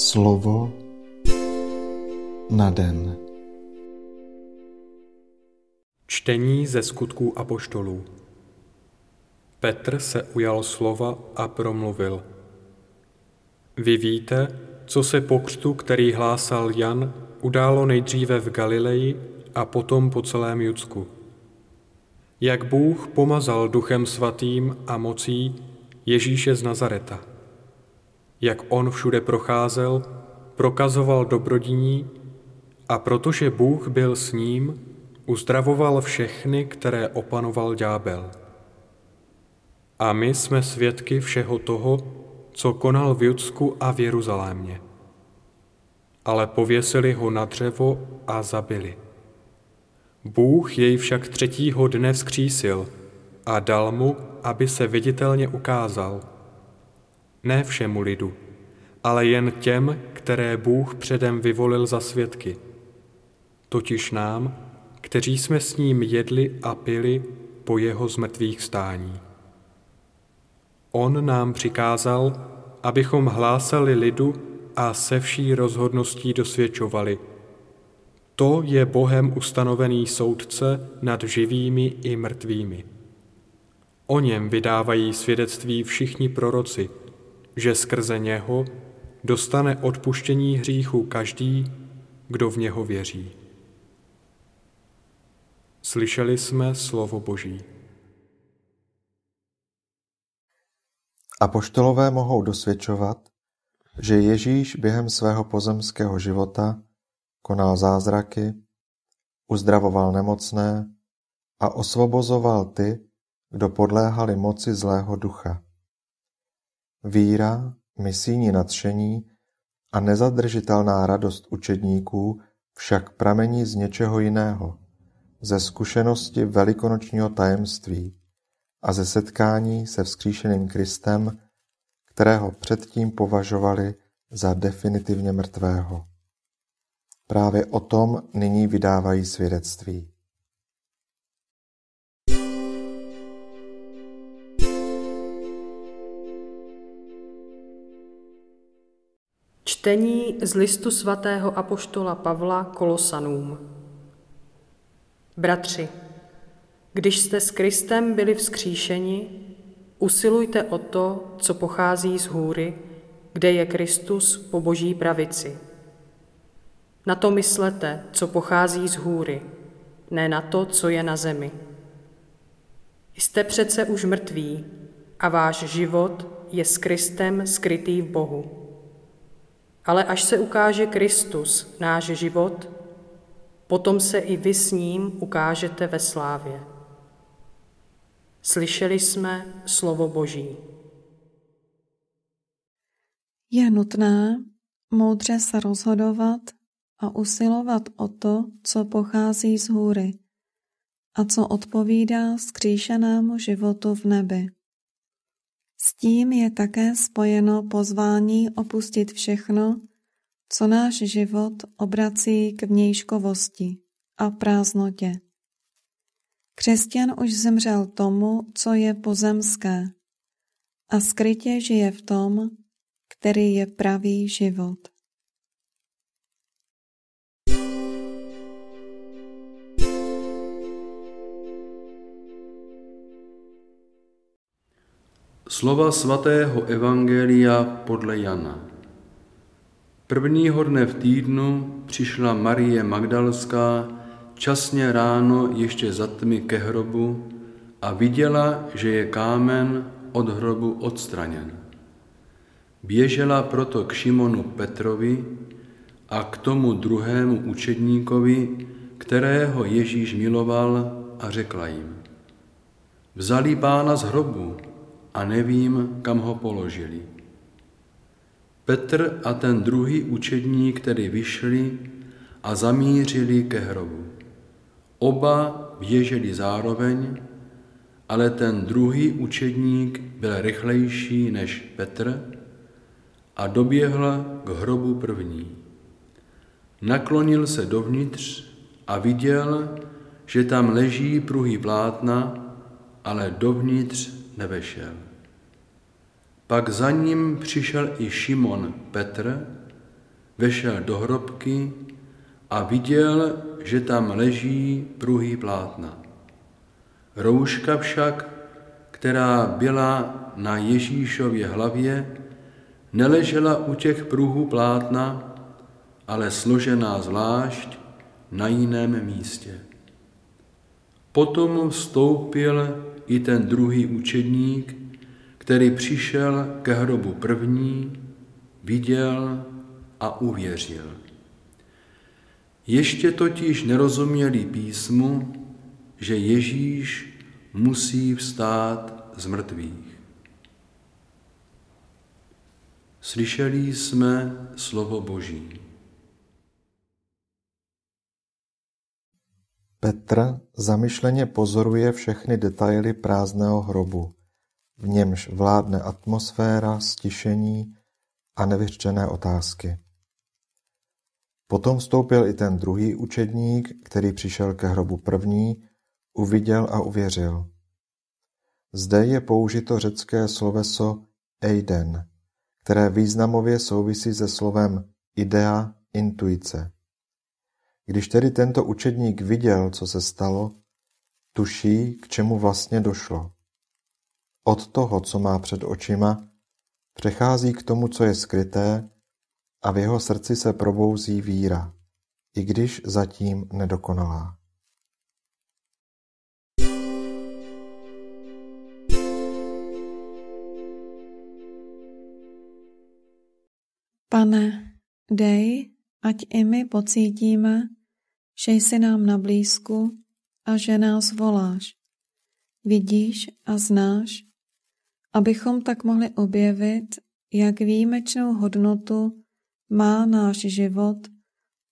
Slovo na den. Čtení ze skutků apoštolů. Petr se ujal slova a promluvil. Vy víte, co se po křtu, který hlásal Jan, událo nejdříve v Galileji a potom po celém Judsku. Jak Bůh pomazal duchem svatým a mocí Ježíše z Nazareta. Jak on všude procházel, prokazoval dobrodiní a protože Bůh byl s ním, uzdravoval všechny, které opanoval ďábel. A my jsme svědky všeho toho, co konal v Judsku a v Jeruzalémě. Ale pověsili ho na dřevo a zabili. Bůh jej však třetího dne vzkřísil a dal mu, aby se viditelně ukázal. Ne všemu lidu, ale jen těm, které Bůh předem vyvolil za svědky. Totiž nám, kteří jsme s ním jedli a pili po jeho zmrtvých stání. On nám přikázal, abychom hlásali lidu a se vší rozhodností dosvědčovali. To je Bohem ustanovený soudce nad živými i mrtvými. O něm vydávají svědectví všichni proroci, že skrze něho dostane odpuštění hříchu každý, kdo v něho věří. Slyšeli jsme slovo Boží. Apoštolové mohou dosvědčovat, že Ježíš během svého pozemského života konal zázraky, uzdravoval nemocné a osvobozoval ty, kdo podléhali moci zlého ducha. Víra, misijní nadšení a nezadržitelná radost učedníků však pramení z něčeho jiného, ze zkušenosti velikonočního tajemství a ze setkání se vzkříšeným Kristem, kterého předtím považovali za definitivně mrtvého. Právě o tom nyní vydávají svědectví. Čtení z listu svatého apoštola Pavla Kolosanům. Bratři, když jste s Kristem byli vzkříšeni, usilujte o to, co pochází z hůry, kde je Kristus po boží pravici. Na to myslete, co pochází z hůry, ne na to, co je na zemi. Jste přece už mrtví a váš život je s Kristem skrytý v Bohu. Ale až se ukáže Kristus, náš život, potom se i vy s ním ukážete ve slávě. Slyšeli jsme slovo Boží. Je nutné moudře se rozhodovat a usilovat o to, co pochází z hůry a co odpovídá skříšenému životu v nebi. S tím je také spojeno pozvání opustit všechno, co náš život obrací k vnějškovosti a prázdnotě. Křesťan už zemřel tomu, co je pozemské a skrytě žije v tom, který je pravý život. Slova svatého Evangelia podle Jana. Prvního dne v týdnu přišla Marie Magdalská časně ráno ještě za tmy ke hrobu a viděla, že je kámen od hrobu odstraněn. Běžela proto k Šimonu Petrovi a k tomu druhému učedníkovi, kterého Ježíš miloval a řekla jim. Vzali pána z hrobu a nevím, kam ho položili. Petr a ten druhý učedník tedy vyšli a zamířili ke hrobu. Oba běželi zároveň, ale ten druhý učedník byl rychlejší než Petr a doběhl k hrobu první. Naklonil se dovnitř a viděl, že tam leží pruhý plátna, ale dovnitř nevešel. Pak za ním přišel i Šimon Petr vešel do hrobky a viděl, že tam leží pruhý plátna. Rouška však, která byla na Ježíšově hlavě, neležela u těch pruhů plátna, ale složená zvlášť na jiném místě. Potom vstoupil i ten druhý učedník, který přišel ke hrobu první, viděl a uvěřil. Ještě totiž nerozuměli písmu, že Ježíš musí vstát z mrtvých. Slyšeli jsme slovo Boží. Petr zamyšleně pozoruje všechny detaily prázdného hrobu, v němž vládne atmosféra stišení a nevyřčené otázky. Potom vstoupil i ten druhý učedník, který přišel ke hrobu první, uviděl a uvěřil. Zde je použito řecké sloveso eiden, které významově souvisí se slovem idea, intuice. Když tedy tento učedník viděl, co se stalo, tuší, k čemu vlastně došlo. Od toho, co má před očima, přechází k tomu, co je skryté a v jeho srdci se probouzí víra, i když zatím nedokonalá. Pane, dej, ať i my pocítíme, že jsi nám na blízku a že nás voláš. Vidíš a znáš, abychom tak mohli objevit, jak výjimečnou hodnotu má náš život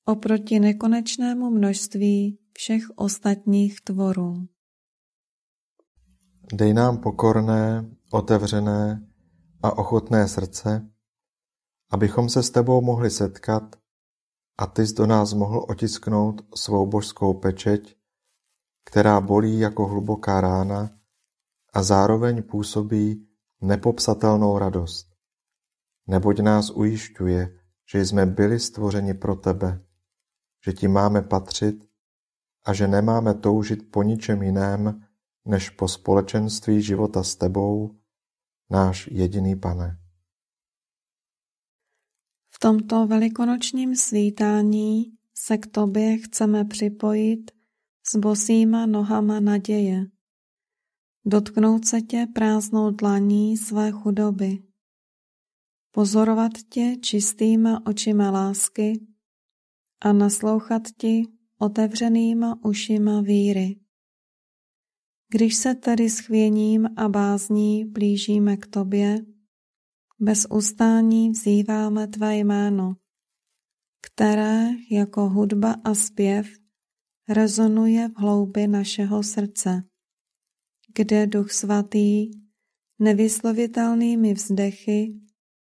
oproti nekonečnému množství všech ostatních tvorů. Dej nám pokorné, otevřené a ochotné srdce, abychom se s tebou mohli setkat a ty jsi do nás mohl otisknout svou božskou pečeť, která bolí jako hluboká rána a zároveň působí nepopsatelnou radost. Neboť nás ujišťuje, že jsme byli stvořeni pro tebe, že ti máme patřit a že nemáme toužit po ničem jiném, než po společenství života s tebou, náš jediný pane. Tomto velikonočním svítání se k tobě chceme připojit s bosýma nohama naděje. Dotknout se tě prázdnou dlaní své chudoby. Pozorovat tě čistýma očima lásky a naslouchat ti otevřenýma ušima víry. Když se tedy s chvěním a bázní blížíme k tobě, bez ustání vzýváme Tvé jméno, které jako hudba a zpěv rezonuje v hloubi našeho srdce, kde Duch Svatý nevyslovitelnými vzdechy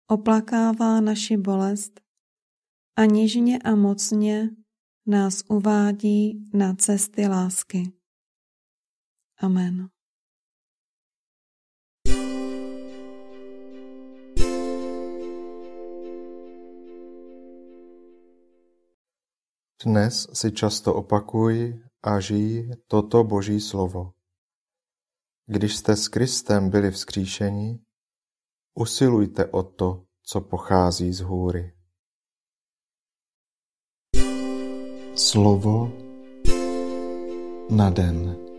oplakává naši bolest a nižně a mocně nás uvádí na cesty lásky. Amen. Dnes si často opakuj a žij toto Boží slovo. Když jste s Kristem byli vzkříšeni, usilujte o to, co pochází z hůry. Slovo na den.